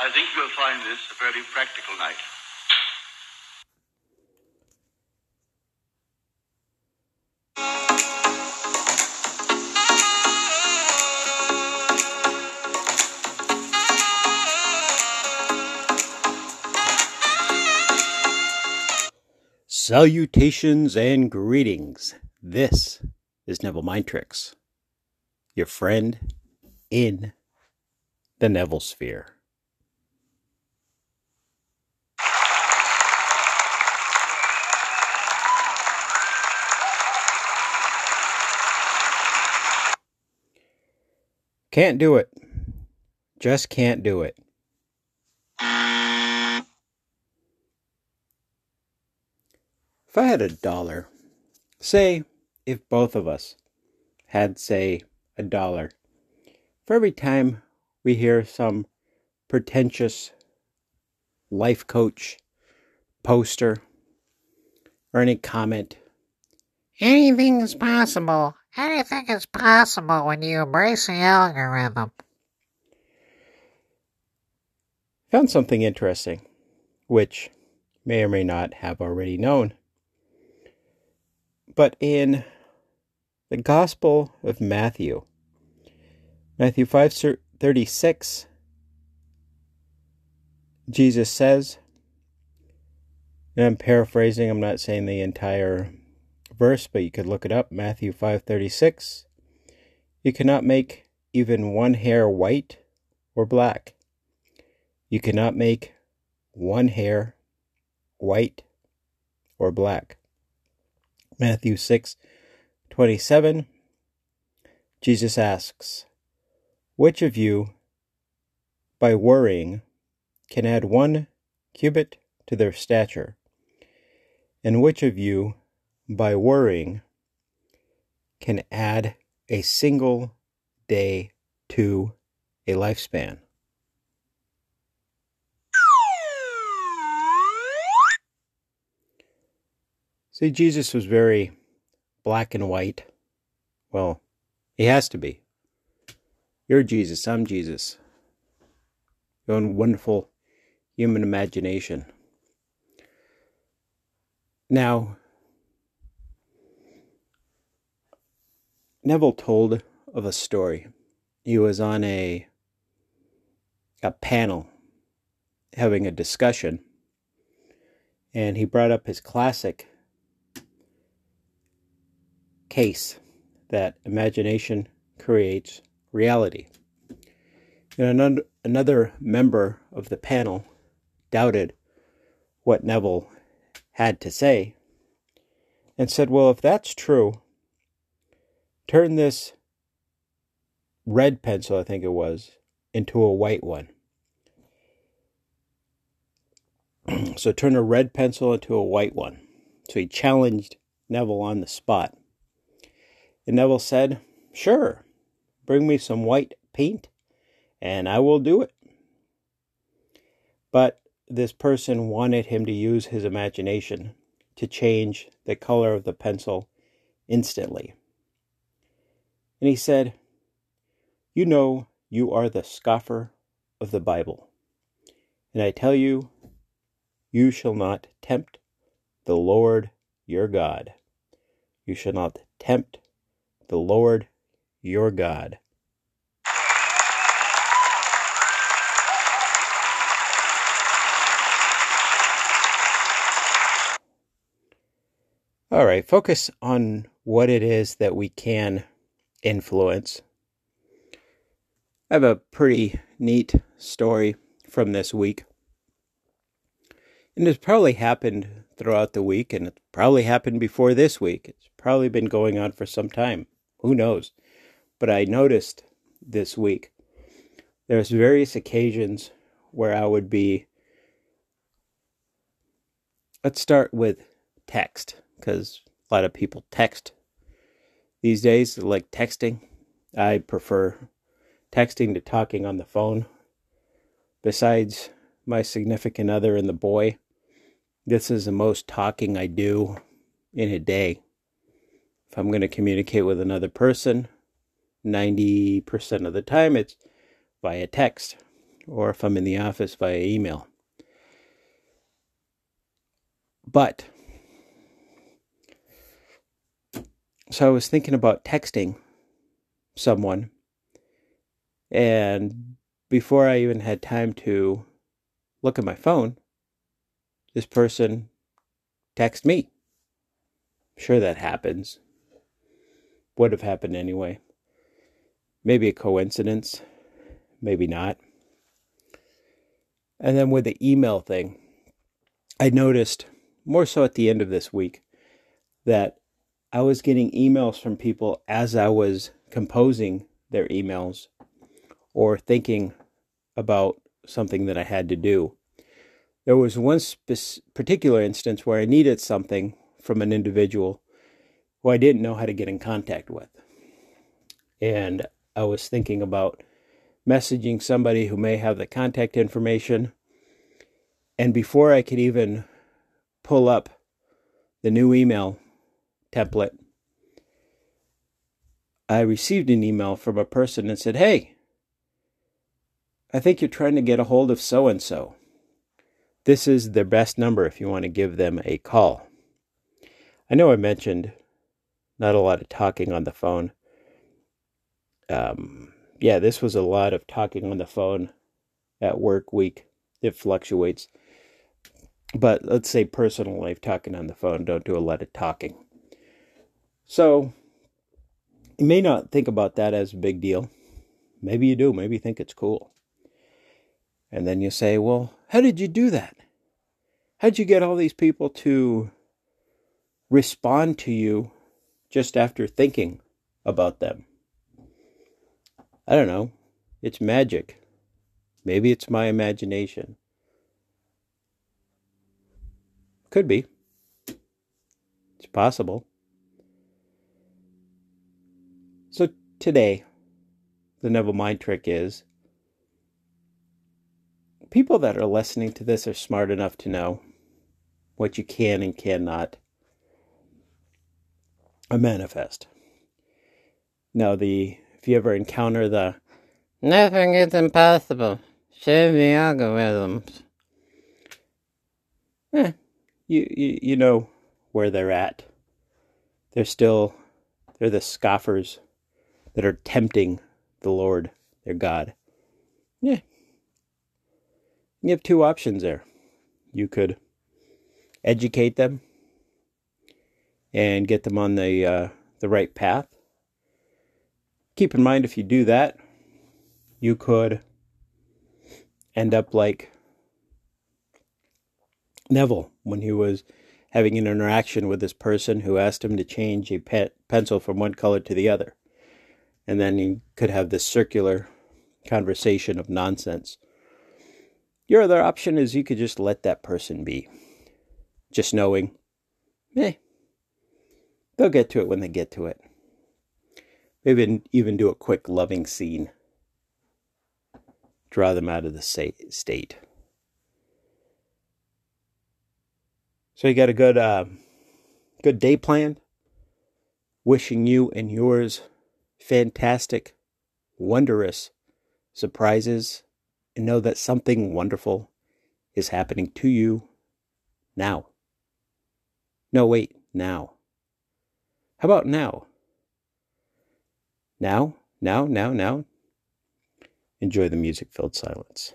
I think you'll find this a very practical night. Salutations and greetings. This is Neville Mind Tricks, your friend in the Neville Sphere. Can't do it. Just can't do it. If I had a dollar, say if both of us had, say, a dollar, for every time we hear some pretentious life coach poster or any comment, Anything is possible. Anything is possible when you embrace the algorithm. found something interesting, which may or may not have already known. But in the Gospel of Matthew, Matthew 5:36 Jesus says, and I'm paraphrasing, I'm not saying the entire verse, but you could look it up, Matthew 5:36. You cannot make even one hair white or black. You cannot make one hair white or black. Matthew 6 27, Jesus asks, Which of you, by worrying, can add one cubit to their stature? And which of you, by worrying, can add a single day to a lifespan? See, Jesus was very black and white. Well, he has to be. You're Jesus, I'm Jesus. Your own wonderful human imagination. Now, Neville told of a story. He was on a a panel having a discussion and he brought up his classic case that imagination creates reality. And another member of the panel doubted what Neville had to say and said, Well, if that's true, turn this red pencil, I think it was, into a white one. so turn a red pencil into a white one. So he challenged Neville on the spot. And Neville said, Sure, bring me some white paint and I will do it. But this person wanted him to use his imagination to change the color of the pencil instantly. And he said, You know, you are the scoffer of the Bible. And I tell you, you shall not tempt the Lord your God. You shall not tempt the Lord your God. All right, focus on what it is that we can influence. I have a pretty neat story from this week. And it's probably happened throughout the week, and it probably happened before this week. It's probably been going on for some time. Who knows? But I noticed this week there's various occasions where I would be. Let's start with text because a lot of people text these days, like texting. I prefer texting to talking on the phone. Besides my significant other and the boy, this is the most talking I do in a day. If I'm going to communicate with another person, 90% of the time it's via text or if I'm in the office via email. But, so I was thinking about texting someone, and before I even had time to look at my phone, this person texted me. I'm sure that happens. Would have happened anyway. Maybe a coincidence, maybe not. And then with the email thing, I noticed more so at the end of this week that I was getting emails from people as I was composing their emails or thinking about something that I had to do. There was one spe- particular instance where I needed something from an individual who I didn't know how to get in contact with. And I was thinking about messaging somebody who may have the contact information. And before I could even pull up the new email template, I received an email from a person and said, Hey, I think you're trying to get a hold of so and so. This is their best number if you want to give them a call. I know I mentioned not a lot of talking on the phone. Um, yeah, this was a lot of talking on the phone at work week. It fluctuates. But let's say personal life, talking on the phone, don't do a lot of talking. So, you may not think about that as a big deal. Maybe you do. Maybe you think it's cool. And then you say, well, how did you do that? How'd you get all these people to respond to you just after thinking about them? I don't know. It's magic. Maybe it's my imagination. Could be. It's possible. So today, the Neville Mind Trick is people that are listening to this are smart enough to know what you can and cannot manifest. Now, the if you ever encounter the Nothing is impossible. Share algorithms. eh, you, you you know where they're at. They're still they're the scoffers that are tempting the Lord, their God. Yeah. You have two options there. You could educate them and get them on the uh, the right path. Keep in mind if you do that, you could end up like Neville when he was having an interaction with this person who asked him to change a pe- pencil from one color to the other. And then you could have this circular conversation of nonsense. Your other option is you could just let that person be. Just knowing, eh, they'll get to it when they get to it. Maybe even do a quick loving scene. Draw them out of the state. So you got a good, uh, good day planned. Wishing you and yours fantastic, wondrous surprises, and know that something wonderful is happening to you now. No, wait, now. How about now? Now, now, now, now. Enjoy the music filled silence.